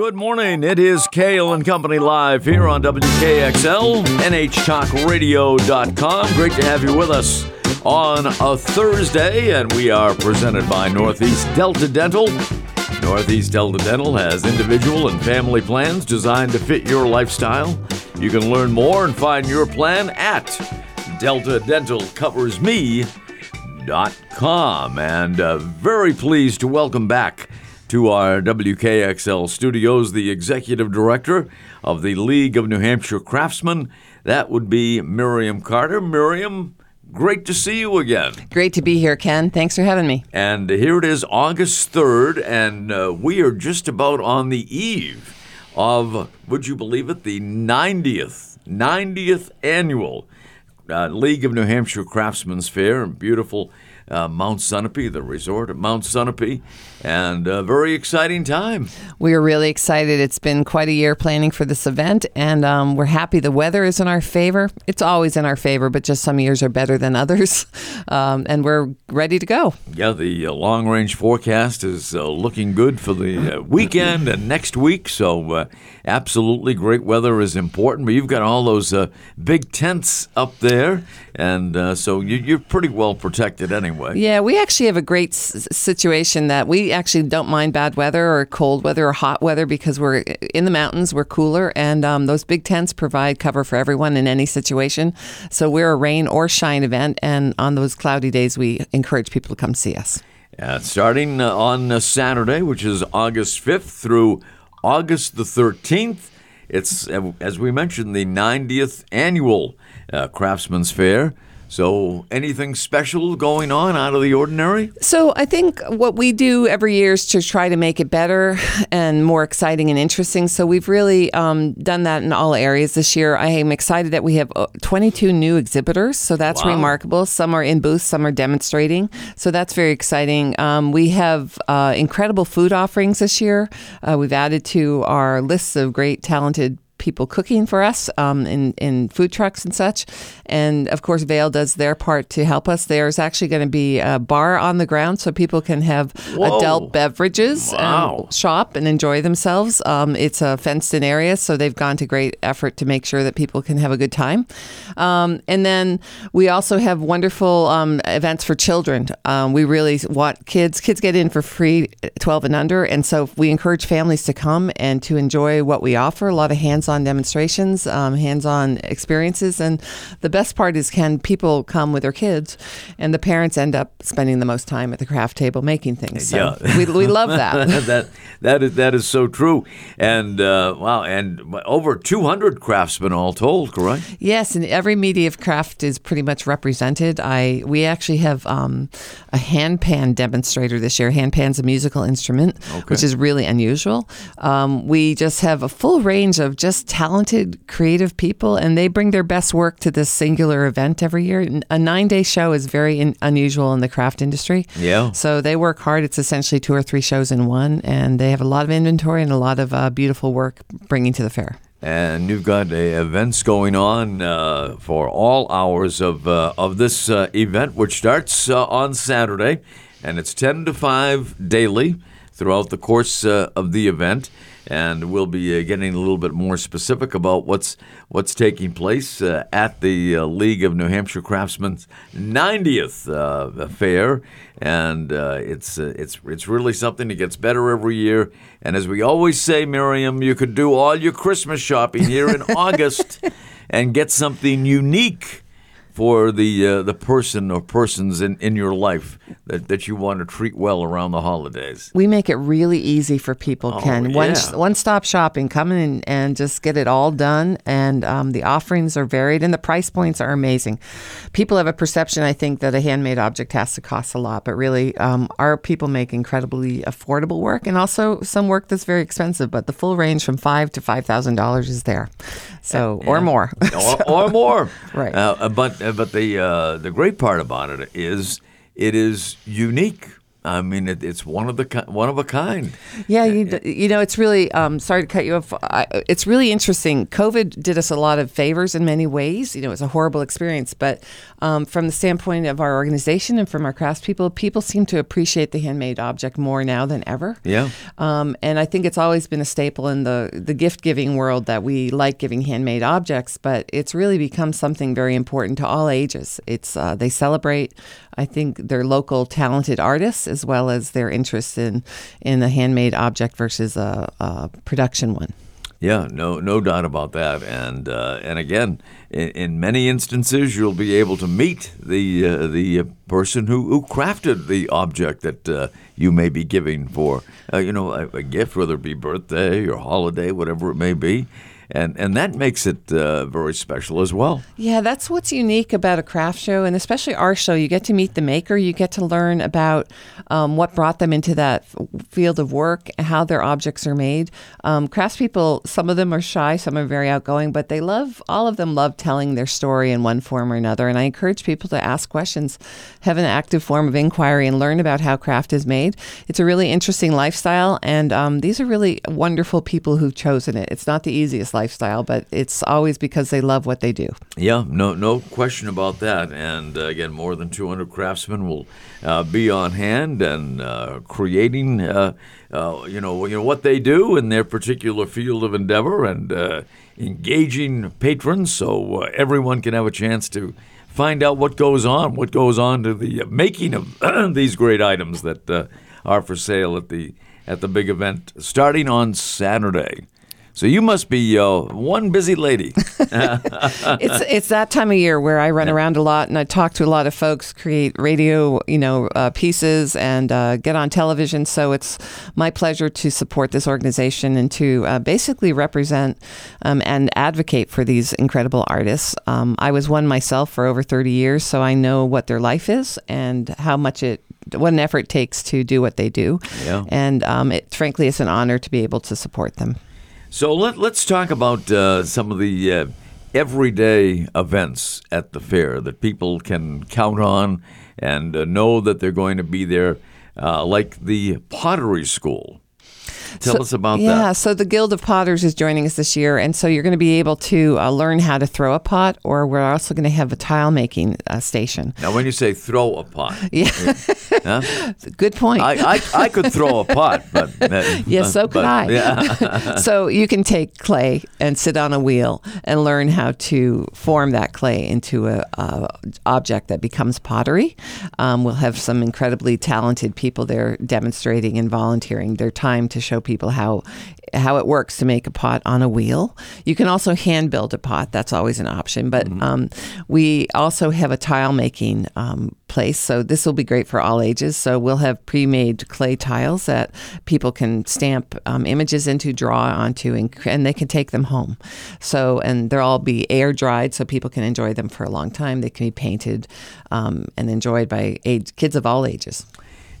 Good morning. It is Cail and Company live here on WKXL, NHTalkRadio.com. Great to have you with us on a Thursday, and we are presented by Northeast Delta Dental. Northeast Delta Dental has individual and family plans designed to fit your lifestyle. You can learn more and find your plan at deltadentalcoversme.com. And uh, very pleased to welcome back to our WKXL studios the executive director of the League of New Hampshire Craftsmen. That would be Miriam Carter. Miriam, great to see you again. Great to be here, Ken. Thanks for having me. And here it is, August 3rd, and uh, we are just about on the eve of, would you believe it, the 90th, 90th annual uh, League of New Hampshire Craftsmen's Fair in beautiful uh, Mount Sunapee, the resort at Mount Sunapee, and a very exciting time. We are really excited. It's been quite a year planning for this event, and um, we're happy the weather is in our favor. It's always in our favor, but just some years are better than others, um, and we're ready to go. Yeah, the uh, long range forecast is uh, looking good for the uh, weekend and next week, so uh, absolutely great weather is important. But you've got all those uh, big tents up there, and uh, so you, you're pretty well protected anyway. Yeah, we actually have a great s- situation that we actually don't mind bad weather or cold weather or hot weather because we're in the mountains, we're cooler, and um, those big tents provide cover for everyone in any situation. So we're a rain or shine event, and on those cloudy days, we encourage people to come see us. Uh, starting uh, on uh, Saturday, which is August 5th through August the 13th. It's, uh, as we mentioned, the 90th annual uh, Craftsman's Fair. So, anything special going on out of the ordinary? So I think what we do every year is to try to make it better and more exciting and interesting. So we've really um, done that in all areas this year. I am excited that we have uh, 22 new exhibitors. So that's Wow. remarkable. Some are in booths, some are demonstrating. So that's very exciting. Um, we have uh, incredible food offerings this year. Uh, we've added to our lists of great, talented people cooking for us um, in in food trucks and such. And of course, Vail does their part to help us. There's actually going to be a bar on the ground so people can have Whoa. adult beverages Wow. and shop and enjoy themselves. Um, it's a fenced in area, so they've gone to great effort to make sure that people can have a good time. Um, and then we also have wonderful um, events for children. Um, we really want kids. Kids get in for free, 12 and under, and so we encourage families to come and to enjoy what we offer. A lot of hands-on demonstrations, um, hands-on experiences, and the best part is can people come with their kids, and the parents end up spending the most time at the craft table making things. So Yeah. we, we love that. that that is that is so true, and uh, wow, and over 200 craftsmen all told, correct? Yes, and every media of craft is pretty much represented. I we actually have um, a handpan demonstrator this year. Handpan's a musical instrument, which is really unusual. Um, we just have a full range of just talented, creative people, and they bring their best work to this singular event every year. A nine day show is very in, unusual in the craft industry. Yeah. So they work hard. It's essentially two or three shows in one, and they have a lot of inventory and a lot of uh, beautiful work bringing to the fair. And you've got uh, events going on uh, for all hours of uh, of this uh, event, which starts uh, on Saturday, and it's ten to five daily throughout the course uh, of the event. And we'll be uh, getting a little bit more specific about what's what's taking place uh, at the uh, League of New Hampshire Craftsmen's 90th uh, fair, and uh, it's uh, it's it's really something that gets better every year. And as we always say, Miriam, you could do all your Christmas shopping here in August and get something unique for the uh, the person or persons in, in your life that, that you want to treat well around the holidays. We make it really easy for people, Ken. One yeah. one stop shopping. Come in and just get it all done. And um, the offerings are varied, and the price points are amazing. People have a perception, I think, that a handmade object has to cost a lot, but really, um, our people make incredibly affordable work, and also some work that's very expensive. But the full range from five to five thousand dollars is there, so or more. or, or more. Right. Uh, but uh, but the uh, the great part about it is it is unique I mean, it, it's one of the one of a kind. Yeah, you, you know, it's really, um, sorry to cut you off. I, it's really interesting. COVID did us a lot of favors in many ways. You know, it was a horrible experience, but um, from the standpoint of our organization and from our craftspeople, people seem to appreciate the handmade object more now than ever. Yeah. Um, and I think it's always been a staple in the, the gift giving world that we like giving handmade objects, but it's really become something very important to all ages. It's uh, they celebrate, I think, their local talented artists as well as their interest in in a handmade object versus a, a production one. Yeah, no, no doubt about that. And uh, and again, in, in, many instances, you'll be able to meet the uh, the person who, who crafted the object that uh, you may be giving for, uh, you know, a, a, gift, whether it be birthday or holiday, whatever it may be and and that makes it uh, very special as well. Yeah, that's what's unique about a craft show, and especially our show. You get to meet the maker, you get to learn about um, what brought them into that field of work, how their objects are made. Um, craftspeople, some of them are shy, some are very outgoing, but they love all of them love telling their story in one form or another. And I encourage people to ask questions, have an active form of inquiry, and learn about how craft is made. It's a really interesting lifestyle, and um, these are really wonderful people who've chosen it. It's not the easiest lifestyle, but it's always because they love what they do. Yeah, no, no question about that. And uh, again, more than 200 craftsmen will uh, be on hand and uh, creating, uh, uh, you know, you know what they do in their particular field of endeavor, and uh, engaging patrons so everyone can have a chance to find out what goes on, what goes on to the making of these great items that are for sale at the at the big event starting on Saturday. So you must be uh, one busy lady. it's it's that time of year where I run around a lot and I talk to a lot of folks, create radio, you know, uh, pieces and uh, get on television. So it's my pleasure to support this organization and to uh, basically represent um, and advocate for these incredible artists. Um, I was one myself for over 30 years, so I know what their life is and how much it what an effort takes to do what they do. Yeah. And um, it, frankly, it's an honor to be able to support them. So let, let's talk about uh, some of the uh, everyday events at the fair that people can count on and uh, know that they're going to be there, uh, like the pottery school. Tell so, us about yeah, that. Yeah, so the Guild of Potters is joining us this year, and so you're going to be able to uh, learn how to throw a pot, or we're also going to have a tile making uh, station. Now, when you say throw a pot, yeah, huh? good point. I, I, I, could throw a pot, but yes, so could but, I. Yeah. so you can take clay and sit on a wheel and learn how to form that clay into a, a object that becomes pottery. Um, we'll have some incredibly talented people there demonstrating and volunteering their time to show people how how it works to make a pot on a wheel. You can also hand build a pot. That's always an option. But mm-hmm. um, we also have a tile making um, place. So this will be great for all ages. So we'll have pre-made clay tiles that people can stamp um, images into, draw onto, and, and, they can take them home. So and they'll all be air dried, so people can enjoy them for a long time. They can be painted um, and enjoyed by age, kids of all ages.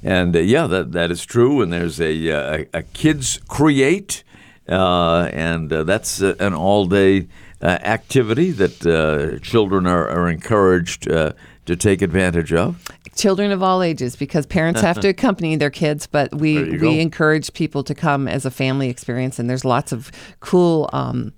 And uh, yeah, that that is true. And there's a uh, a, a kids create, uh, and uh, that's an all day uh, activity that children are, are encouraged to take advantage of. Children of all ages, because parents have to accompany their kids, but we we go. encourage people to come as a family experience. And there's lots of cool. Um,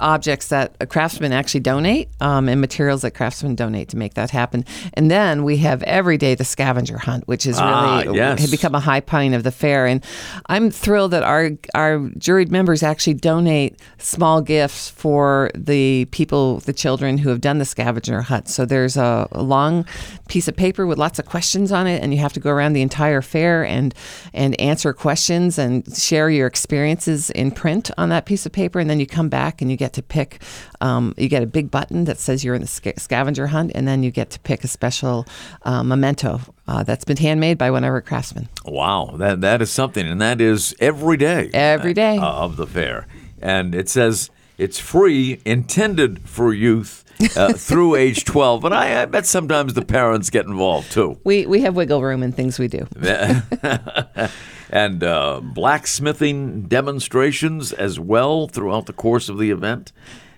objects that a craftsman actually donate um, and materials that craftsmen donate to make that happen. And then we have every day the scavenger hunt, which is really ah, yes. had become a high point of the fair. And I'm thrilled that our our juried members actually donate small gifts for the people, the children who have done the scavenger hunt. So there's a, a long piece of paper with lots of questions on it, and you have to go around the entire fair and and answer questions and share your experiences in print on that piece of paper. And then you come back and you get get to pick. Um, you get a big button that says you're in the sc- scavenger hunt, and then you get to pick a special uh, memento uh, that's been handmade by one of our craftsmen. Wow, that that is something, and that is every day. Every day uh, of the fair, and it says it's free, intended for youth. Uh, through age 12. But I, I, bet sometimes the parents get involved too. We, we have wiggle room in things we do. and uh, blacksmithing demonstrations as well throughout the course of the event.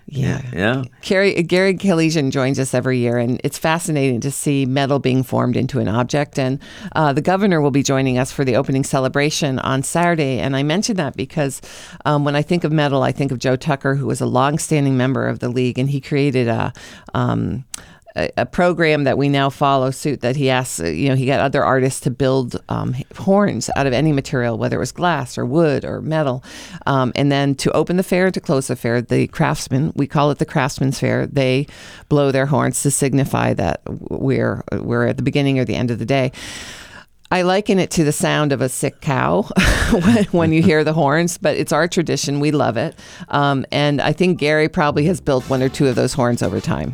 Yeah. Yeah. Gary, Gary Kalesian joins us every year, and it's fascinating to see metal being formed into an object. And uh, the governor will be joining us for the opening celebration on Saturday. And I mention that because um, when I think of metal, I think of Joe Tucker, who was a longstanding member of the league, and he created a. Um, a, program that we now follow suit that he asks, uh, you know, he got other artists to build um, horns out of any material, whether it was glass or wood or metal. Um, and then to open the fair, and to close the fair, the craftsmen, we call it the craftsman's fair, they blow their horns to signify that we're, we're at the beginning or the end of the day. I liken it to the sound of a sick cow when, when, you hear the horns, but it's our tradition. We love it. Um, and I think Gary probably has built one or two of those horns over time.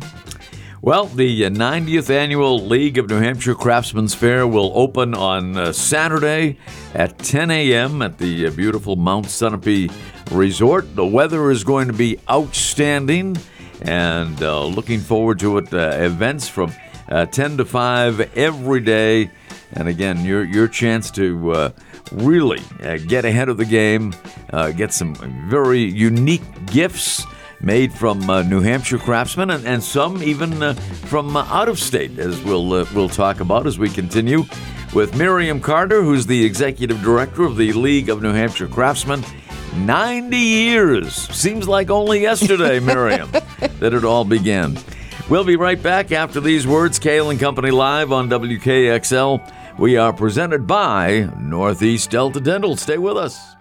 Well, the 90th uh, annual League of New Hampshire Craftsmen's Fair will open on uh, Saturday at 10 a.m. at the uh, beautiful Mount Sunapee Resort. The weather is going to be outstanding, and uh, looking forward to it. Uh, events from uh, 10 to 5 every day, and again, your your chance to really get ahead of the game, get some very unique gifts made from uh, New Hampshire craftsmen and, and some even uh, from uh, out of state, as we'll uh, we'll talk about as we continue with Miriam Carter, who's the executive director of the League of New Hampshire Craftsmen. 90 years seems like only yesterday, Miriam, that it all began. We'll be right back after these words. Cail and Company live on WKXL. We are presented by Northeast Delta Dental. Stay with us.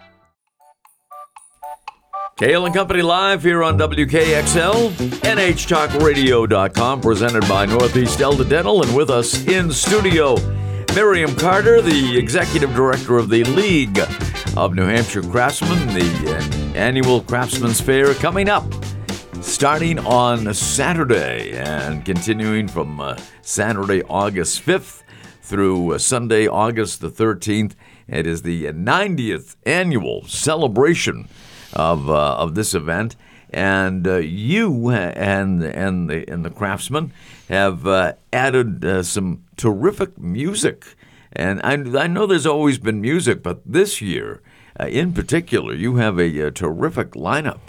Cail and Company live here on WKXL, NHTalkRadio.com, presented by Northeast Delta Dental, and with us in studio, Miriam Carter, the executive director of the League of New Hampshire Craftsmen, the annual Craftsman's Fair coming up starting on Saturday and continuing from uh, Saturday, August 5th through uh, Sunday, August the 13th. It is the 90th annual celebration of uh, of this event. And uh, you and and the and the craftsmen have uh, added some terrific music. And I, I know there's always been music, but this year, in particular, you have a, a terrific lineup.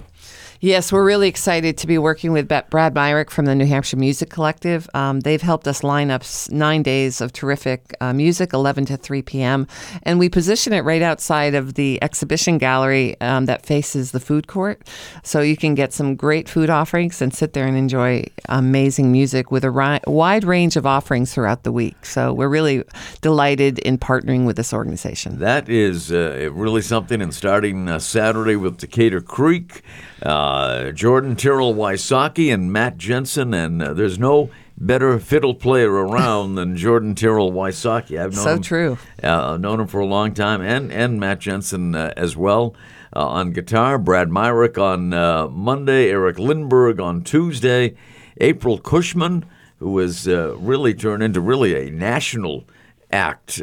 Yes, we're really excited to be working with Brad Myrick from the New Hampshire Music Collective. Um, they've helped us line up nine days of terrific uh, music, 11 to 3 p.m. And we position it right outside of the exhibition gallery um, that faces the food court. So you can get some great food offerings and sit there and enjoy amazing music with a ri- wide range of offerings throughout the week. So we're really delighted in partnering with this organization. That is uh, really something. And starting uh, Saturday with Decatur Creek. Uh, Jordan Tyrrell Wysocki and Matt Jensen, and uh, there's no better fiddle player around than Jordan Tyrrell Wysocki. I've known so him, true. Uh, known him for a long time, and and Matt Jensen uh, as well uh, on guitar. Brad Myrick on uh, Monday. Eric Lindberg on Tuesday. April Cushman, who has really turned into really a national act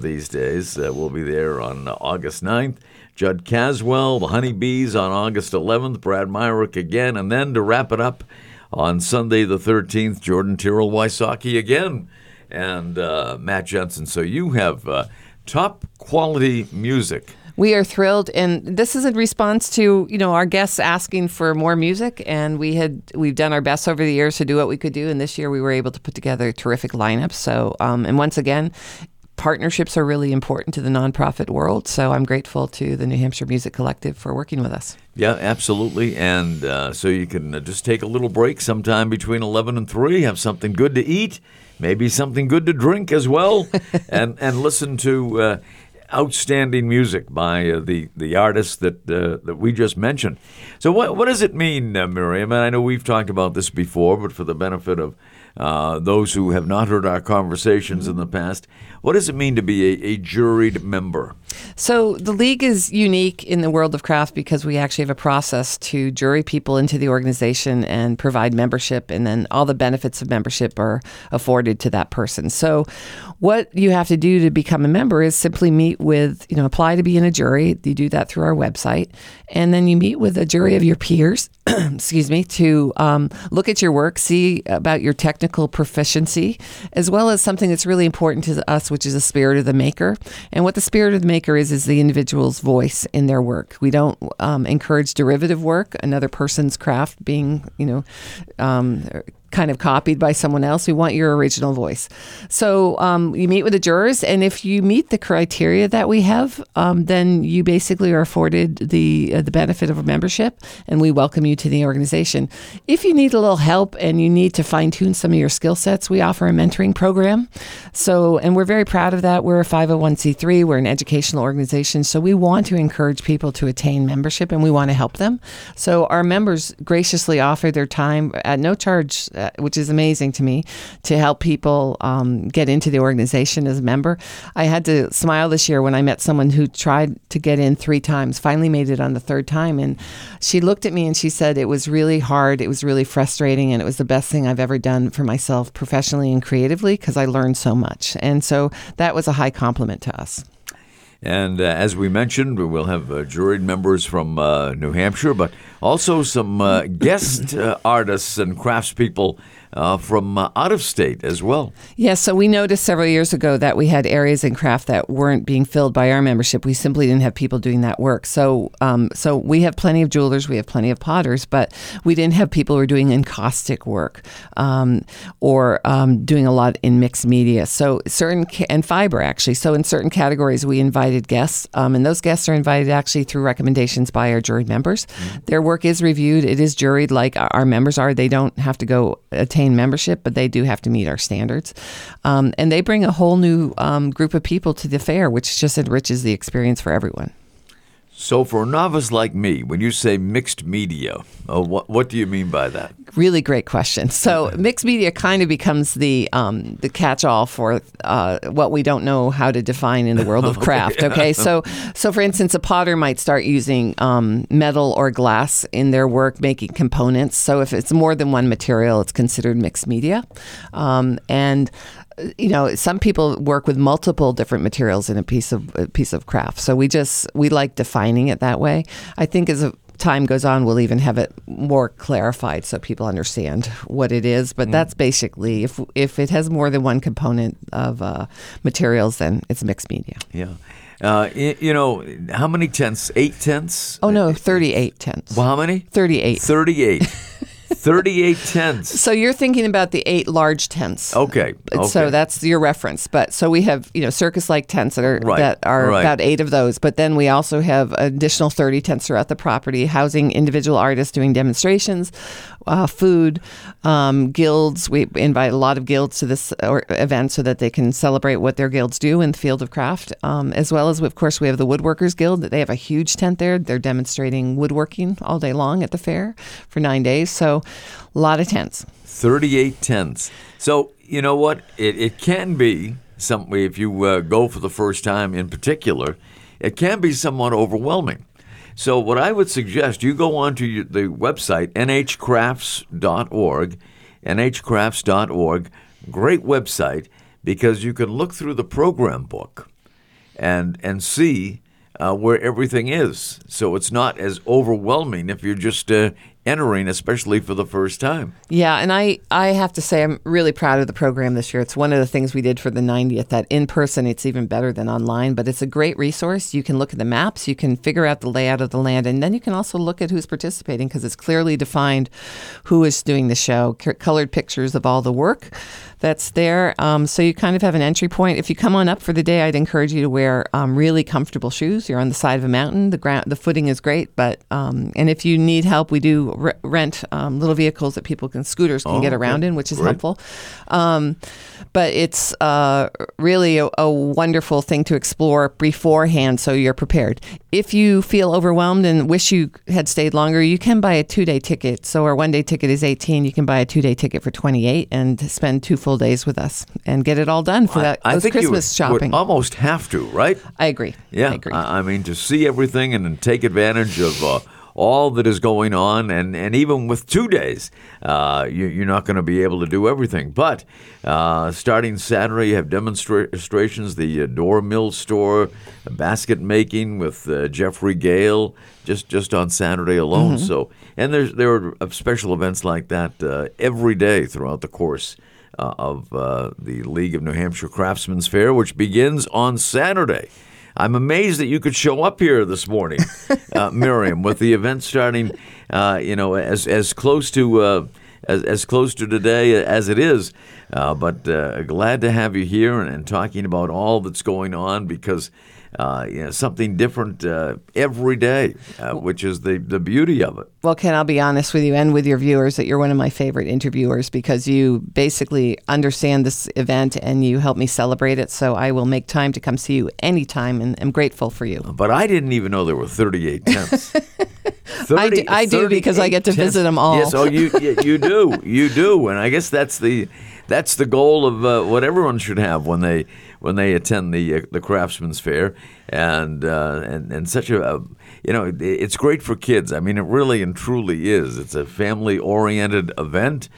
these days, will be there on August 9th. Judd Caswell, the Honeybees on August 11th, Brad Myrick again, and then to wrap it up on Sunday the 13th, Jordan Tyrrell Wysocki again, and uh, Matt Jensen. So you have uh, top quality music. We are thrilled, and this is in response to you know our guests asking for more music, and we had we've done our best over the years to do what we could do, and this year we were able to put together a terrific lineup. So, um, and once again, partnerships are really important to the nonprofit world. So I'm grateful to the New Hampshire Music Collective for working with us. Yeah, absolutely. And uh, so you can uh, just take a little break sometime between 11 and 3, have something good to eat, maybe something good to drink as well, and, and listen to. Uh, outstanding music by uh, the the artists that uh, that we just mentioned. So what what does it mean, uh, Miriam? And I know we've talked about this before, but for the benefit of uh, those who have not heard our conversations in the past. What does it mean to be a, a, juried member? So, the league is unique in the world of craft because we actually have a process to jury people into the organization and provide membership, and then all the benefits of membership are afforded to that person. So, what you have to do to become a member is simply meet with, you know, apply to be in a jury. You do that through our website, and then you meet with a jury of your peers, excuse me, to um, look at your work, see about your technical proficiency, as well as something that's really important to us, which is the spirit of the maker. And what the spirit of the maker is, is the individual's voice in their work. We don't um, encourage derivative work, another person's craft being, you know, um, kind of copied by someone else. We want your original voice. So um, you meet with the jurors, and if you meet the criteria that we have, um, then you basically are afforded the uh, the benefit of a membership, and we welcome you to the organization. If you need a little help and you need to fine tune some of your skill sets, we offer a mentoring program. So, and we're very proud of that. We're a 501c3. We're an educational organization, so we want to encourage people to attain membership, and we want to help them. So our members graciously offer their time at no charge uh, which is amazing to me, to help people um, get into the organization as a member. I had to smile this year when I met someone who tried to get in three times, finally made it on the third time. And she looked at me and she said, It was really hard, it was really frustrating, and it was the best thing I've ever done for myself professionally and creatively because I learned so much. And so that was a high compliment to us. And uh, as we mentioned, we will have uh, juried members from uh, New Hampshire, but also some uh, guest uh, artists and craftspeople uh, from uh, out of state as well. Yes, so we noticed several years ago that we had areas in craft that weren't being filled by our membership. We simply didn't have people doing that work. So, um, so we have plenty of jewelers, we have plenty of potters, but we didn't have people who were doing encaustic work um, or um, doing a lot in mixed media. So certain ca- and fiber actually. So in certain categories, we invited guests, um, and those guests are invited actually through recommendations by our jury members. Mm-hmm. Their work is reviewed. It is juried like our members are. They don't have to go attend membership, but they do have to meet our standards. Um, and they bring a whole new um, group of people to the fair, which just enriches the experience for everyone. So, for a novice like me, when you say mixed media, uh, what what do you mean by that? Really great question. So, mixed media kind of becomes the um, the catch-all for uh, what we don't know how to define in the world of craft. Okay, so so for instance, a potter might start using um, metal or glass in their work, making components. So, if it's more than one material, it's considered mixed media, um, and you know, some people work with multiple different materials in a piece of a piece of craft. So we just we like defining it that way. I think as time goes on, we'll even have it more clarified so people understand what it is. But mm. that's basically if if it has more than one component of uh, materials, then it's mixed media. Yeah. Uh, you know, how many tenths? Eight tenths? Oh, no, 38 tenths. Well, how many? 38. 38. 38 tents. So you're thinking about the eight large tents. Okay. okay. So that's your reference. But so we have, you know, circus-like tents that are right. that are right. about eight of those. But then we also have additional 30 tents throughout the property, housing individual artists doing demonstrations, uh, food, um, guilds. We invite a lot of guilds to this event so that they can celebrate what their guilds do in the field of craft, um, as well as, of course, we have the Woodworkers Guild. They have a huge tent there. They're demonstrating woodworking all day long at the fair for nine days. So a lot of tents. 38 tents. So, you know what? It, it can be something, if you uh, go for the first time in particular, it can be somewhat overwhelming. So, what I would suggest, you go onto the website, nhcrafts.org, nhcrafts.org, great website, because you can look through the program book and, and see uh, where everything is. So it's not as overwhelming if you're just uh, entering, especially for the first time. Yeah, and I, I have to say, I'm really proud of the program this year. It's one of the things we did for the 90th that in person, it's even better than online, but it's a great resource. You can look at the maps, you can figure out the layout of the land, and then you can also look at who's participating because it's clearly defined who is doing the show, colored pictures of all the work that's there. Um, so you kind of have an entry point. If you come on up for the day, I'd encourage you to wear um, really comfortable shoes. You're on the side of a mountain. The ground, the footing is great, but um, and if you need help, we do re- rent um, little vehicles that people can scooters can oh, get around okay. in, which is great. helpful. Um, but it's uh, really a, a wonderful thing to explore beforehand, so you're prepared. If you feel overwhelmed and wish you had stayed longer, you can buy a two day ticket. So our one day ticket is 18. You can buy a two day ticket for 28 and spend two full days with us and get it all done for that I, I think Christmas you shopping. Would almost have to, right? I agree. Yeah, I agree. I mean, to see everything and take advantage of. Uh, all that is going on, and, and even with two days, uh, you, are not going to be able to do everything. But uh, starting Saturday, you have demonstrations, the uh, Dorr Mill Store, basket making with uh, Jeffrey Gale, just just on Saturday alone. Mm-hmm. So, and there's there are special events like that uh, every day throughout the course uh, of uh, the League of New Hampshire Craftsmen's Fair, which begins on Saturday. I'm amazed that you could show up here this morning, uh, Miriam, with the event starting, uh, you know, as as close to uh, as, as close to today as it is. Uh, but uh, glad to have you here and, and talking about all that's going on because uh, you know, something different uh, every day, uh, which is the, the beauty of it. Well, Ken, I'll be honest with you and with your viewers that you're one of my favorite interviewers because you basically understand this event and you help me celebrate it. So I will make time to come see you anytime and I'm grateful for you. But I didn't even know there were 38 tents. 30, I do, I do because I get to tents. visit them all. Yes, oh, you you do, you do, and I guess that's the that's the goal of uh, what everyone should have when they when they attend the uh, the Craftsman's Fair, and uh, and and such a, a, you know it's great for kids. I mean, it really and truly is. It's a family oriented event.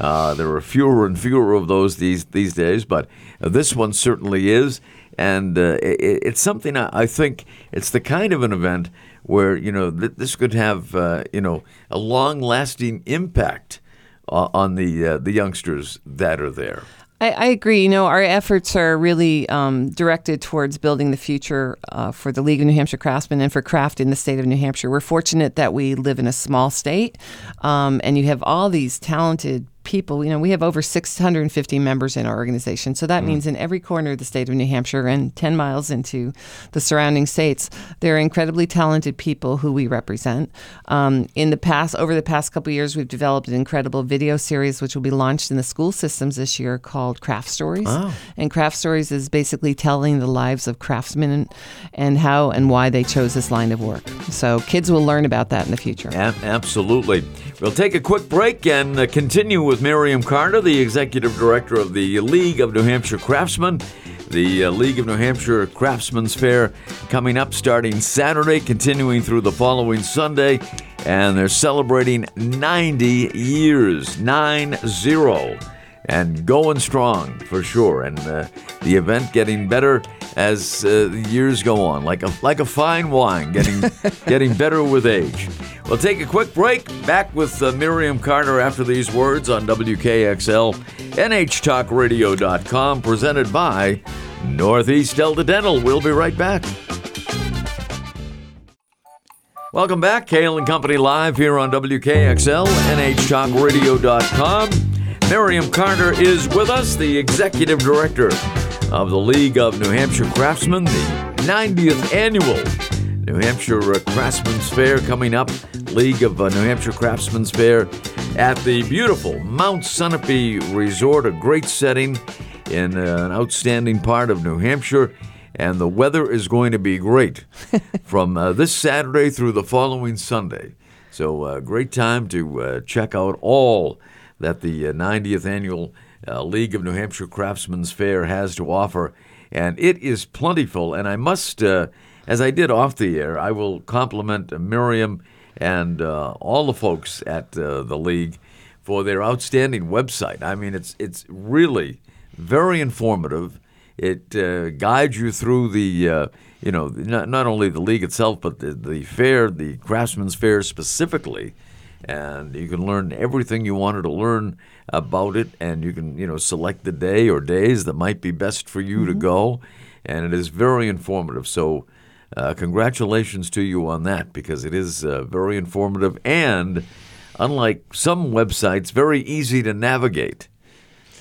Uh, there are fewer and fewer of those these these days, but this one certainly is, and uh, it, it's something I, I, think it's the kind of an event where you know th- this could have uh, you know a long lasting impact on the the youngsters that are there. I, I, agree. You know, our efforts are really um, directed towards building the future uh, for the League of New Hampshire Craftsmen and for craft in the state of New Hampshire. We're fortunate that we live in a small state, um, and you have all these talented people. You know, we have over 650 members in our organization. So that mm. means in every corner of the state of New Hampshire and 10 miles into the surrounding states, there are incredibly talented people who we represent. Um, in the past, over the past couple years, we've developed an incredible video series which will be launched in the school systems this year called Craft Stories. Oh. And Craft Stories is basically telling the lives of craftsmen and, and how and why they chose this line of work. So kids will learn about that in the future. A- absolutely. We'll take a quick break and uh, continue with Miriam Carter, the executive director of the League of New Hampshire Craftsmen. The uh, League of New Hampshire Craftsmen's Fair coming up starting Saturday, continuing through the following Sunday, and they're celebrating 90 years, 9 0 and going strong for sure. And uh, the event getting better as uh, years go on, like a like a fine wine, getting getting better with age. We'll take a quick break. Back with uh, Miriam Carter after these words on WKXL, NHTalkRadio.com, presented by Northeast Delta Dental. We'll be right back. Welcome back, Cail and Company live here on WKXL, NHTalkRadio.com. Miriam Carter is with us, the executive director of the League of New Hampshire Craftsmen, the 90th annual New Hampshire Craftsmen's Fair coming up. League of uh, New Hampshire Craftsmen's Fair at the beautiful Mount Sunapee Resort, a great setting in uh, an outstanding part of New Hampshire. And the weather is going to be great from uh, this Saturday through the following Sunday. So, uh, great time to uh, check out all that the 90th uh, annual uh, League of New Hampshire Craftsmen's Fair has to offer. And it is plentiful. And I must, uh, as I did off the air, I will compliment Miriam and uh, all the folks at uh, the league for their outstanding website. I mean, it's it's really very informative. It uh, guides you through the you know not, not only the league itself, but the, the fair, the Craftsman's Fair specifically and you can learn everything you wanted to learn about it. And you can you know select the day or days that might be best for you mm-hmm. to go. And it is very informative. So uh, congratulations to you on that because it is uh, very informative. And unlike some websites very easy to navigate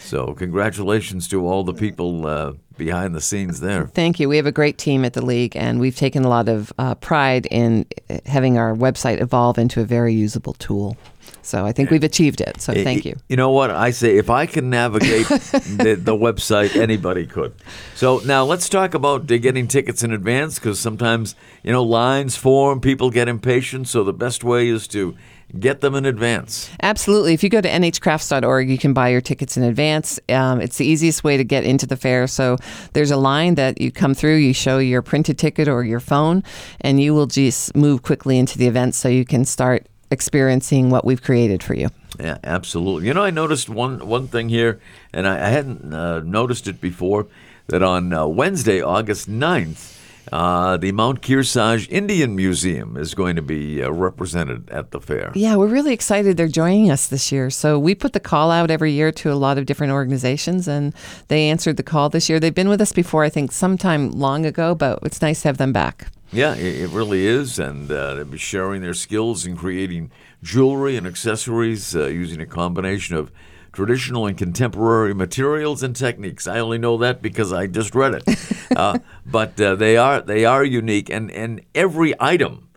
so congratulations to all the people uh, behind the scenes there. Thank you. We have a great team at the league, and we've taken a lot of uh, pride in uh, having our website evolve into a very usable tool. So I think we've achieved it. So thank you. You know what I say? If I can navigate the, the, website, anybody could. So now let's talk about getting tickets in advance because sometimes you know lines form, people get impatient. So the best way is to get them in advance. Absolutely. If you go to nhcrafts.org, you can buy your tickets in advance. Um, it's the easiest way to get into the fair. So there's a line that you come through, you show your printed ticket or your phone, and you will just move quickly into the event so you can start experiencing what we've created for you. Yeah, absolutely. You know, I noticed one one thing here, and I, I hadn't uh, noticed it before, that on uh, Wednesday, August 9th, uh, the Mount Kearsarge Indian Museum is going to be uh, represented at the fair. Yeah, we're really excited they're joining us this year. So we put the call out every year to a lot of different organizations, and they answered the call this year. They've been with us before, I think, sometime long ago, but it's nice to have them back. Yeah, it, it really is, and uh, they'll be sharing their skills in creating jewelry and accessories uh, using a combination of traditional and contemporary materials and techniques. I only know that because I just read it. uh, but uh, they are they are unique, and, and every item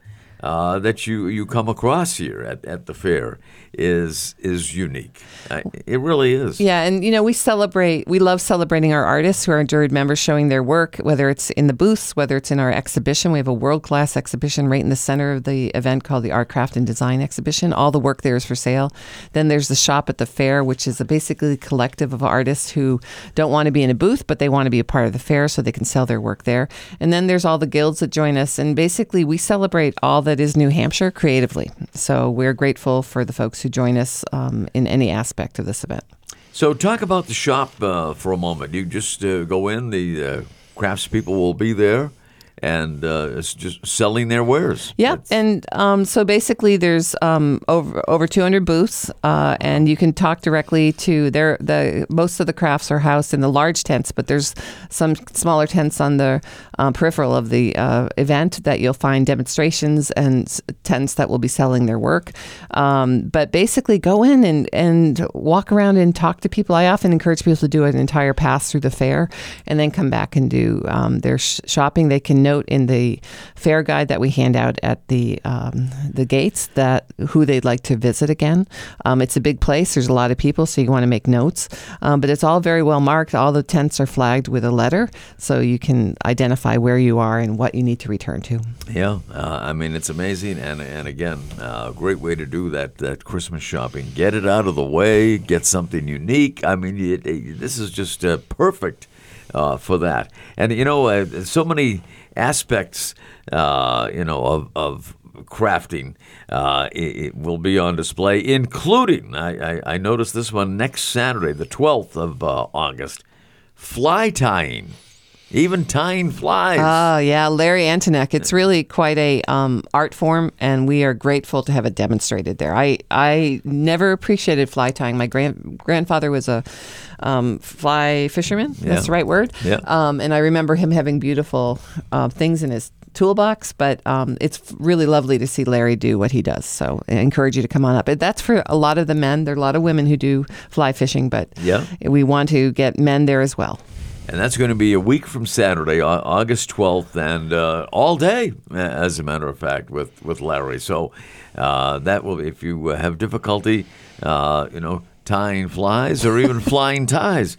uh, that you, you come across here at, at the fair is is unique. It really is. Yeah, and you know we celebrate. We love celebrating our artists who are endured members showing their work, whether it's in the booths, whether it's in our exhibition. We have a world class exhibition right in the center of the event called the Art, Craft, and Design Exhibition. All the work there is for sale. Then there's the shop at the fair, which is a basically collective of artists who don't want to be in a booth, but they want to be a part of the fair so they can sell their work there. And then there's all the guilds that join us, and basically we celebrate all that is New Hampshire creatively. So we're grateful for the folks who join us um, in any aspect of this event. So, talk about the shop uh, for a moment. You just uh, go in, the uh, craftspeople will be there and uh, it's just selling their wares. Yeah, and um, so basically, there's um, over over 200 booths, uh, and you can talk directly to their the most of the crafts are housed in the large tents, but there's some smaller tents on the uh, peripheral of the uh, event that you'll find demonstrations and tents that will be selling their work. Um, but basically, go in and and walk around and talk to people. I often encourage people to do an entire pass through the fair, and then come back and do um, their sh- shopping. They can note in the fair guide that we hand out at the um, the gates that who they'd like to visit again. Um, it's a big place. There's a lot of people, so you want to make notes. Um, but it's all very well marked. All the tents are flagged with a letter, so you can identify where you are and what you need to return to. Yeah, uh, I mean it's amazing, and and again, a uh, great way to do that that Christmas shopping. Get it out of the way. Get something unique. I mean, it, it, this is just uh, perfect. Uh, for that. And you know, uh, so many aspects, uh, you know, of, of crafting uh, it, will be on display, including, I, I, I, noticed this one next Saturday, the 12th of uh, August, fly tying. Even tying flies. Oh, yeah. Larry Antonek. It's really quite a um, art form, and we are grateful to have it demonstrated there. I, I never appreciated fly tying. My grand, grandfather was a um, fly fisherman. Yeah. That's the right word. Yeah. Um, and I remember him having beautiful uh, things in his toolbox, but um, it's really lovely to see Larry do what he does. So I encourage you to come on up. That's for a lot of the men. There are a lot of women who do fly fishing, but yeah. we want to get men there as well. And that's going to be a week from Saturday, August 12th, and uh, all day, as a matter of fact, with, with Larry. So uh, that will, if you have difficulty, uh, you know, tying flies or even flying ties,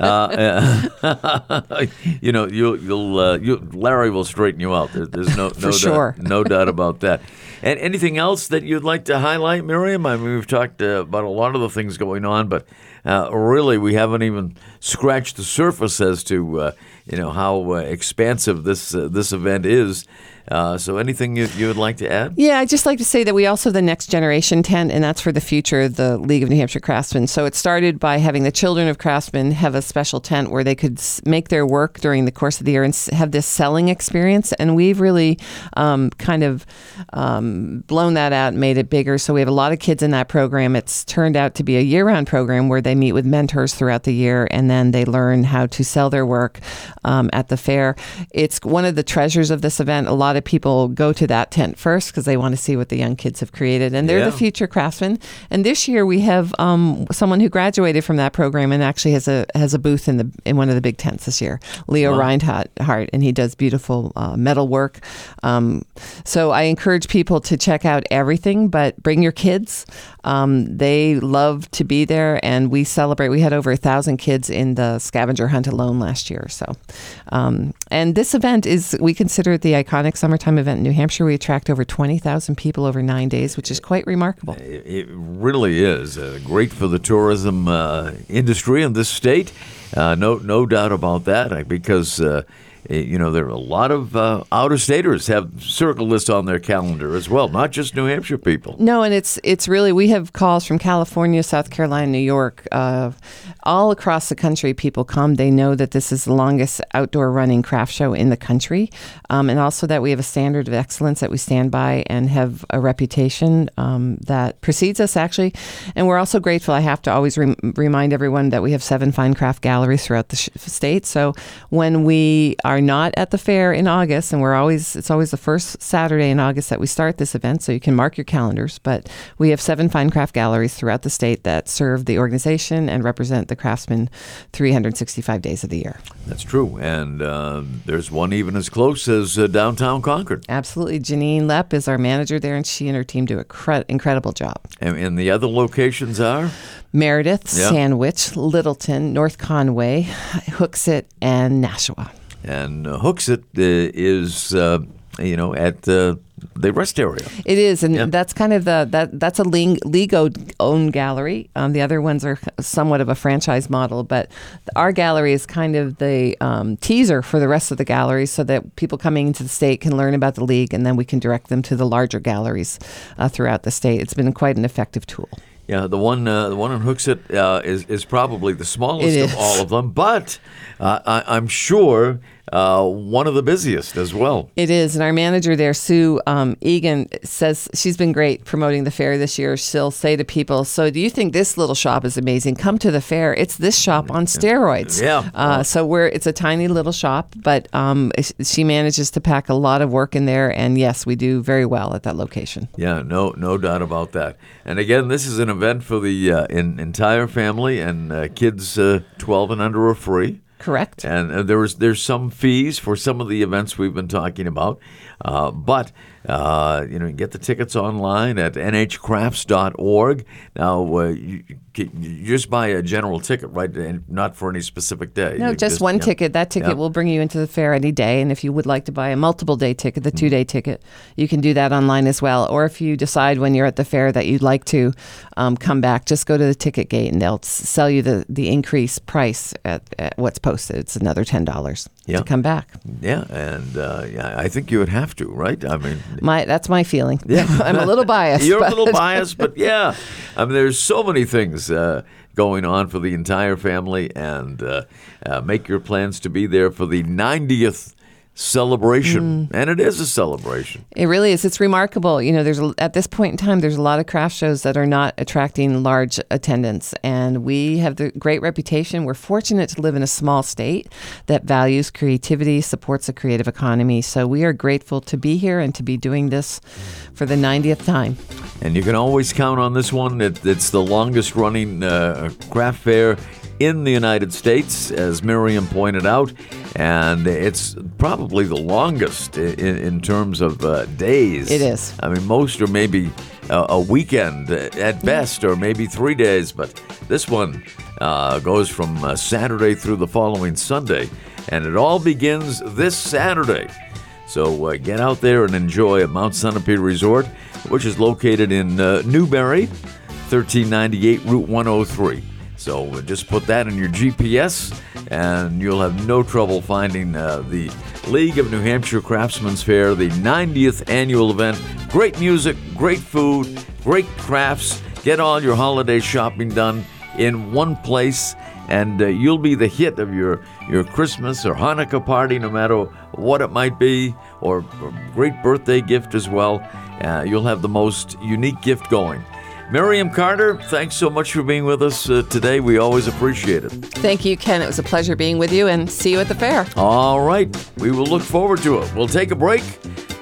uh, you know, you'll, you'll, uh, you, Larry will straighten you out. There, there's no, no, sure. doubt, no doubt about that. And anything else that you'd like to highlight, Miriam? I mean, we've talked uh, about a lot of the things going on, but uh, really, we haven't even scratched the surface as to uh, you know how uh, expansive this this event is. Uh, so, anything you, you would like to add? Yeah, I'd just like to say that we also have the Next Generation tent, and that's for the future of the League of New Hampshire Craftsmen. So, it started by having the children of craftsmen have a special tent where they could make their work during the course of the year and have this selling experience. And we've really um, kind of um, blown that out and made it bigger. So, we have a lot of kids in that program. It's turned out to be a year round program where they meet with mentors throughout the year and then they learn how to sell their work um, at the fair. It's one of the treasures of this event. A lot of people go to that tent first because they want to see what the young kids have created, and they're yeah. the future craftsmen. And this year we have um, someone who graduated from that program and actually has a has a booth in the in one of the big tents this year, Leo wow. Reinhardt, and he does beautiful uh, metal work. Um, so I encourage people to check out everything, but bring your kids. Um, they love to be there, and we celebrate. We had over a thousand kids in the scavenger hunt alone last year. So, um, and this event is we consider it the iconic summertime event in New Hampshire. We attract over twenty thousand people over nine days, which is quite remarkable. It really is uh, great for the tourism uh, industry in this state. Uh, no, no doubt about that. Because uh, Eh, you know, there are a lot of uh, outer staters have circle lists on their calendar as well, not just New Hampshire people. No, and it's it's really we have calls from California, South Carolina, New York, uh, all across the country, people come. They know that this is the longest outdoor running craft show in the country, um, and also that we have a standard of excellence that we stand by and have a reputation um, that precedes us, actually. And we're also grateful. I have to always re- remind everyone that we have seven fine craft galleries throughout the sh- state. So when we are not at the fair in August, and we're always, it's always the first Saturday in August that we start this event, so you can mark your calendars. But we have seven fine craft galleries throughout the state that serve the organization and represent the craftsmen 365 days of the year. That's true. And uh, there's one even as close as uh, downtown Concord. Absolutely. Janine Lepp is our manager there, and she and her team do a cre- incredible job. And, and the other locations are? Meredith, Yeah. Sandwich, Littleton, North Conway, Hooksett, and Nashua. And uh, Hooksett uh, is, uh, you know, at uh, the rest area. It is, and Yeah. that's kind of the that that's a Lego owned gallery. Um, the other ones are somewhat of a franchise model, but our gallery is kind of the um, teaser for the rest of the galleries, so that people coming into the state can learn about the league, and then we can direct them to the larger galleries uh, throughout the state. It's been quite an effective tool. Yeah, the one uh, the one in Hooksett uh, is is probably the smallest of all of them, but uh, I, I'm sure uh, one of the busiest as well. It is, and our manager there, Sue um, Egan, says she's been great promoting the fair this year. She'll say to people, "So, do you think this little shop is amazing? Come to the fair. It's this shop on steroids." Yeah. Uh, so we're it's a tiny little shop, but um, she manages to pack a lot of work in there, and yes, we do very well at that location. Yeah, no, no doubt about that. And again, this is an event for the uh, in, entire family, and uh, kids uh, 12 and under are free. Correct. And uh, there was there's some fees for some of the events we've been talking about, uh, but uh, you know you get the tickets online at nhcrafts.org. Now uh, you, you just buy a general ticket, right? And not for any specific day. No, You just, one yeah. ticket. That ticket Yeah. will bring you into the fair any day. And if you would like to buy a multiple day ticket, the two day ticket, you can do that online as well. Or if you decide when you're at the fair that you'd like to um, come back, just go to the ticket gate and they'll sell you the, the increased price at, at what's posted. It's another $10 Yeah. to come back. Yeah, and uh, yeah, I think you would have to, right? I mean, My That's my feeling. Yeah. I'm a little biased. You're a little biased, but yeah. I mean, there's so many things uh, going on for the entire family, and uh, uh, make your plans to be there for the 90th celebration. And it is a celebration. It really is. It's remarkable. You know, there's a, at this point in time, there's a lot of craft shows that are not attracting large attendance, and we have the great reputation. We're fortunate to live in a small state that values creativity, supports a creative economy. So we are grateful to be here and to be doing this for the 90th time. And you can always count on this one. It, it's the longest running uh, craft fair in the United States, as Miriam pointed out. And it's probably the longest in, in terms of uh, days. It is. I mean, most are maybe a, a weekend at best, or maybe three days. But this one uh, goes from uh, Saturday through the following Sunday. And it all begins this Saturday. So uh, get out there and enjoy at Mount Sunapee Resort, which is located in uh, Newbury, 1398 Route 103. So uh, just put that in your GPS, and you'll have no trouble finding uh, the League of New Hampshire Craftsmen's Fair, the 90th annual event. Great music, great food, great crafts. Get all your holiday shopping done in one place and uh, you'll be the hit of your your Christmas or Hanukkah party, no matter what it might be, or, or great birthday gift as well. Uh, you'll have the most unique gift going. Miriam Carter, thanks so much for being with us uh, today. We always appreciate it. Thank you, Ken. It was a pleasure being with you, and see you at the fair. All right, we will look forward to it. We'll take a break.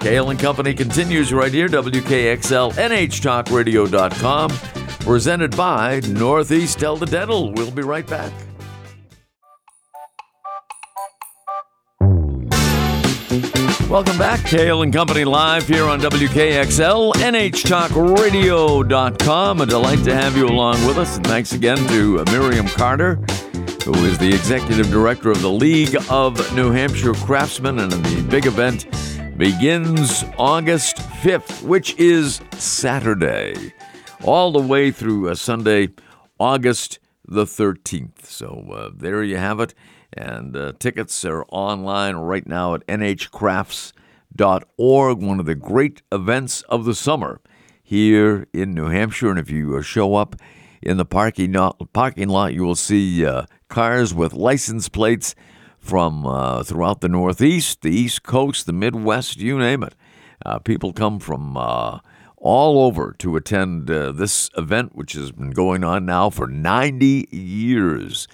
Cail and Company continues right here, WKXL, presented by Northeast Delta Dental. We'll be right back. Welcome back, Cail and Company live here on WKXL, NHTalkRadio.com. A delight to have you along with us. And thanks again to Miriam Carter, who is the executive director of the League of New Hampshire Craftsmen. And the big event begins August 5th, which is Saturday, all the way through uh, Sunday, August the 13th. So uh, there you have it. And uh, tickets are online right now at nhcrafts.org, one of the great events of the summer here in New Hampshire. And if you uh, show up in the parking lot, parking lot you will see uh, cars with license plates from uh, throughout the Northeast, the East Coast, the Midwest, you name it. Uh, people come from uh, all over to attend this event, which has been going on now for 90 years.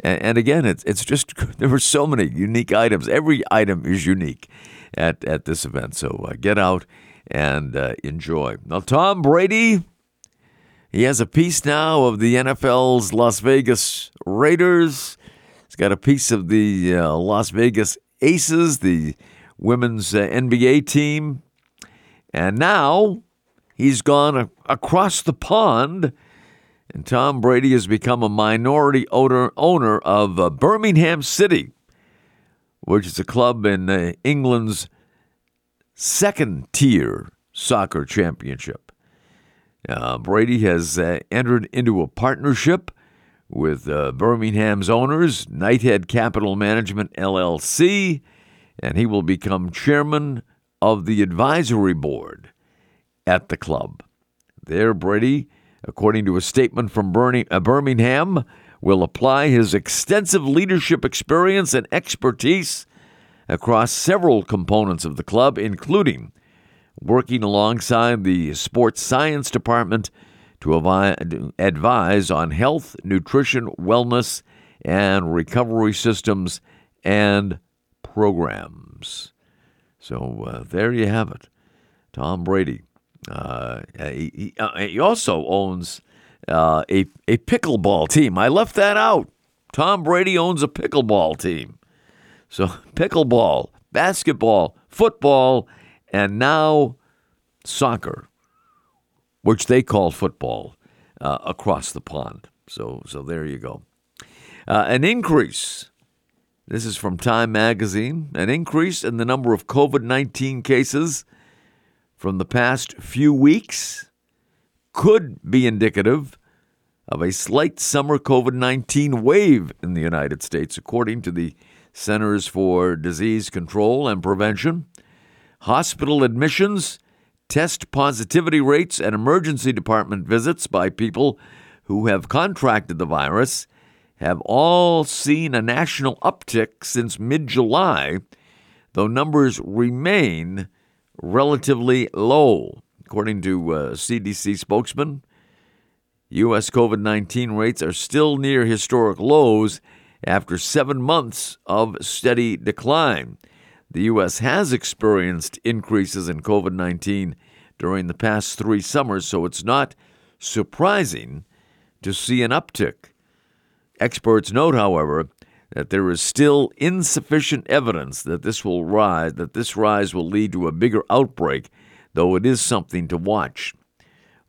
And, and again, it's, it's just, there were so many unique items. Every item is unique at, at this event. So uh, get out and uh, enjoy. Now, Tom Brady, he has a piece now of the NFL's Las Vegas Raiders. He's got a piece of the uh, Las Vegas Aces, the women's uh, NBA team. And now he's gone across the pond, and Tom Brady has become a minority owner, owner of uh, Birmingham City, which is a club in uh, England's second tier soccer championship. Uh, Brady has uh, entered into a partnership with uh, Birmingham's owners, Knighthead Capital Management LLC, and he will become chairman of the advisory board at the club. There, Brady, according to a statement from uh, Birmingham, will apply his extensive leadership experience and expertise across several components of the club, including working alongside the sports science department to advise on health, nutrition, wellness, and recovery systems and programs. So uh, there you have it. Tom Brady. Uh, he, he, uh, also owns uh, a, a pickleball team. I left that out. Tom Brady owns a pickleball team. So, pickleball, basketball, football, and now soccer, which they call football, uh, across the pond. So, so there you go. Uh, an increase. This is from Time Magazine. An increase in the number of COVID 19 cases from the past few weeks could be indicative of a slight summer COVID 19 wave in the United States, according to the Centers for Disease Control and Prevention. Hospital admissions, test positivity rates, and emergency department visits by people who have contracted the virus have all seen a national uptick since mid July, though numbers remain relatively low. According to uh, a CDC spokesman, U.S. COVID 19 rates are still near historic lows after seven months of steady decline. The U.S. has experienced increases in COVID 19 during the past three summers, so it's not surprising to see an uptick. Experts note, however, that there is still insufficient evidence that this will rise, that this rise will lead to a bigger outbreak, though it is something to watch.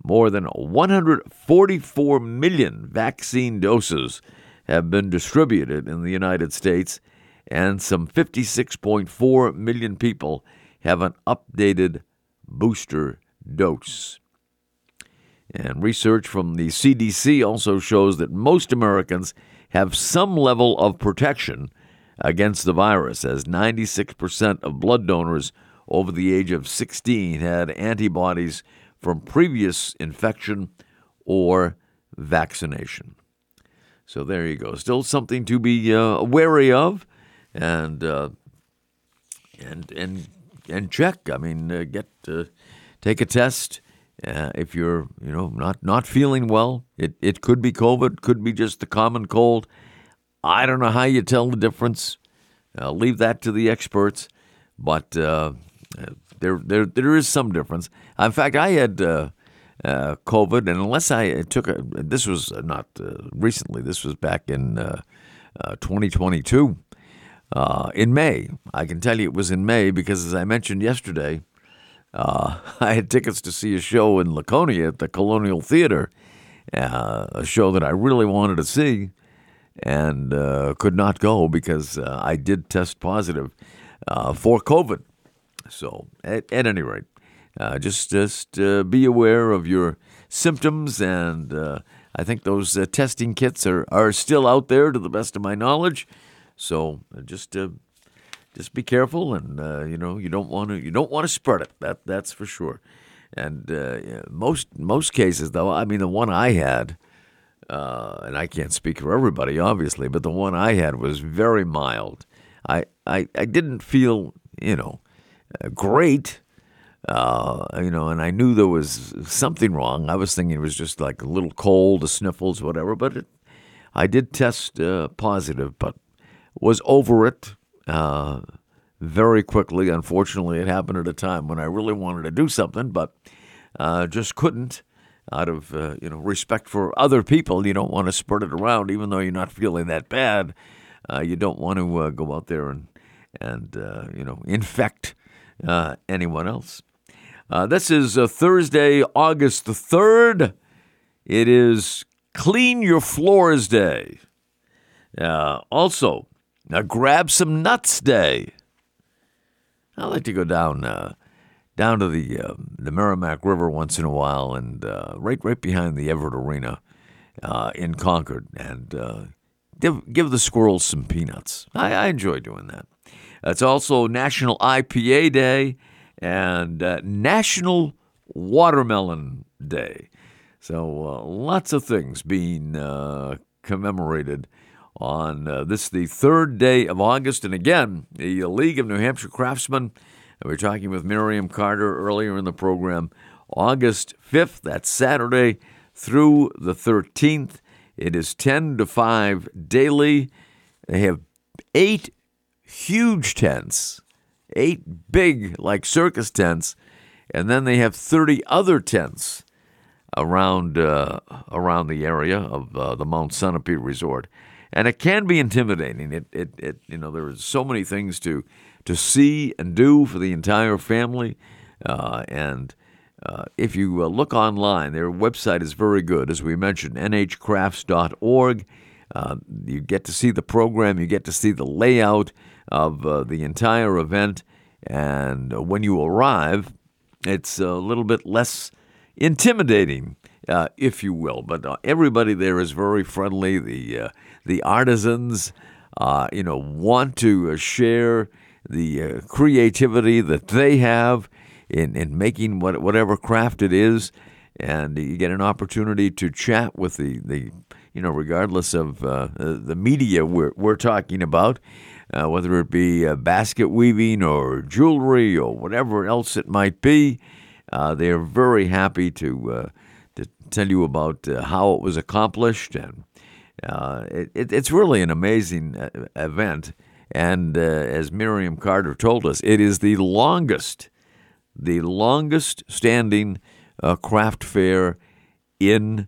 More than 144 million vaccine doses have been distributed in the United States, and some 56.4 million people have an updated booster dose. And research from the CDC also shows that most Americans have some level of protection against the virus, as 96% of blood donors over the age of 16 had antibodies from previous infection or vaccination. So there you go. Still something to be uh, wary of, and uh, and and and check. I mean, uh, get uh, take a test uh, if you're you know not not feeling well. It it could be COVID, could be just the common cold. I don't know how you tell the difference. I'll leave that to the experts, but uh, there there there is some difference. In fact, I had. Uh, COVID, and unless I took a, this was not uh, recently, this was back in uh, 2022 in May. I can tell you it was in May because, as I mentioned yesterday, I had tickets to see a show in Laconia at the Colonial Theater, a show that I really wanted to see and could not go because I did test positive for COVID. So, at, at any rate, uh, just just uh, be aware of your symptoms, and uh, I think those uh, testing kits are, are still out there, to the best of my knowledge. So uh, just uh, just be careful, and you know you don't want to you don't want to spread it. That that's for sure. And uh, most most cases, though, I mean, the one I had, uh, and I can't speak for everybody, obviously, but the one I had was very mild. I I, I didn't feel, you know, uh, great, uh, you know, and I knew there was something wrong. I was thinking it was just like a little cold, the sniffles, whatever. But it, I did test uh, positive, but was over it uh, very quickly. Unfortunately, it happened at a time when I really wanted to do something, but uh, just couldn't. Out of uh, you know respect for other people, you don't want to spread it around, even though you're not feeling that bad. Uh, you don't want to uh, go out there and and uh, you know infect anyone else. This is Thursday, August the third. It is Clean Your Floors Day. Also, now grab some nuts day. I like to go down uh, down to the uh, the Merrimack River once in a while, and uh, right right behind the Everett Arena uh, in Concord, and uh, give give the squirrels some peanuts. I, I enjoy doing that. It's also National IPA Day and uh, National Watermelon Day. So lots of things being commemorated on uh, this the third day of August. And again, the League of New Hampshire Craftsmen. We were talking with Miriam Carter earlier in the program. August 5th, that's Saturday, through the 13th. It is 10 to 5 daily. They have eight huge tents, eight big, like circus tents, and then they have 30 other tents around uh, around the area of uh, the Mount Sunapee Resort, and it can be intimidating. It, it, it you know there are so many things to to see and do for the entire family, uh, and uh, if you uh, look online, their website is very good, as we mentioned, nhcrafts.org. Uh, you get to see the program, you get to see the layout of uh, the entire event, and when you arrive, it's a little bit less intimidating, uh, if you will. But uh, everybody there is very friendly. The uh, the artisans, uh, you know, want to uh, share the uh, creativity that they have in in making what, whatever craft it is, and you get an opportunity to chat with the the you know, regardless of the media we're we're talking about. Whether it be basket weaving or jewelry or whatever else it might be. They are very happy to to tell you about uh, how it was accomplished, and uh, it, it's really an amazing event. And as Miriam Carter told us, it is the longest, the longest standing craft fair in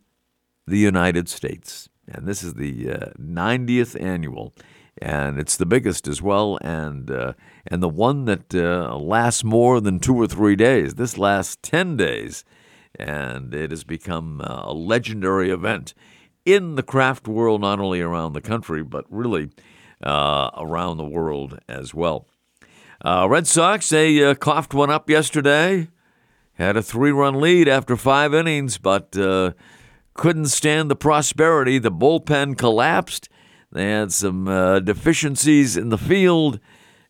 the United States, and this is the 90th annual and it's the biggest as well, and uh, and the one that uh, lasts more than two or three days. This lasts ten days, and it has become uh, a legendary event in the craft world, not only around the country but really uh, around the world as well. Uh, Red Sox they uh, coughed one up yesterday, had a three-run lead after five innings, but couldn't stand the prosperity. The bullpen collapsed they had some uh, deficiencies in the field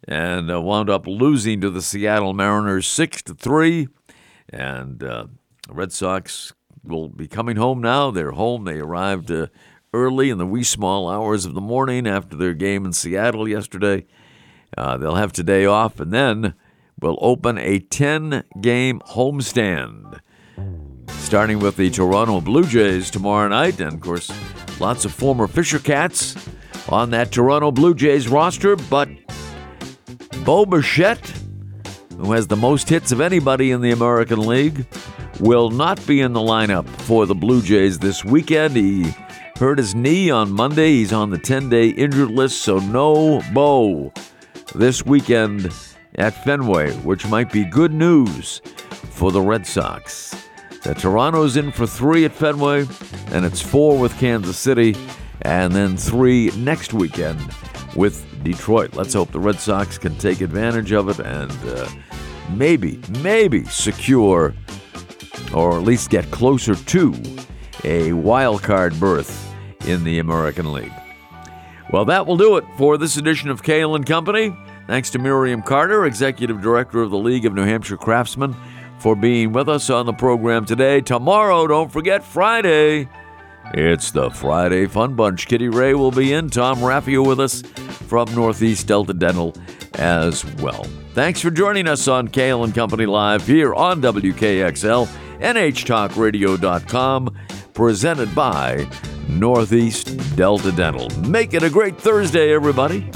and uh, wound up losing to the Seattle Mariners 6 to 3. And uh, the Red Sox will be coming home now. They're home. They arrived uh, early in the wee small hours of the morning after their game in Seattle yesterday. Uh, they'll have today off and then we'll open a 10 game homestand starting with the Toronto Blue Jays tomorrow night. And of course, lots of former Fisher Cats on that Toronto Blue Jays roster. But Bo Bichette, who has the most hits of anybody in the American League, will not be in the lineup for the Blue Jays this weekend. He hurt his knee on Monday. He's on the 10 day injured list, so no Bo this weekend at Fenway, which might be good news for the Red Sox. The Toronto's in for three at Fenway, and it's four with Kansas City, and then three next weekend with Detroit. Let's hope the Red Sox can take advantage of it and uh, maybe, maybe secure or at least get closer to a wild card berth in the American League. Well, that will do it for this edition of Cail and Company. Thanks to Miriam Carter, Executive Director of the League of New Hampshire Craftsmen for being with us on the program today. Tomorrow, don't forget Friday. It's the Friday Fun Bunch. Kitty Ray will be in. Tom Raffio with us from Northeast Delta Dental as well. Thanks for joining us on Cail and Company Live here on WKXL, NHTalkRadio.com, presented by Northeast Delta Dental. Make it a great Thursday, everybody.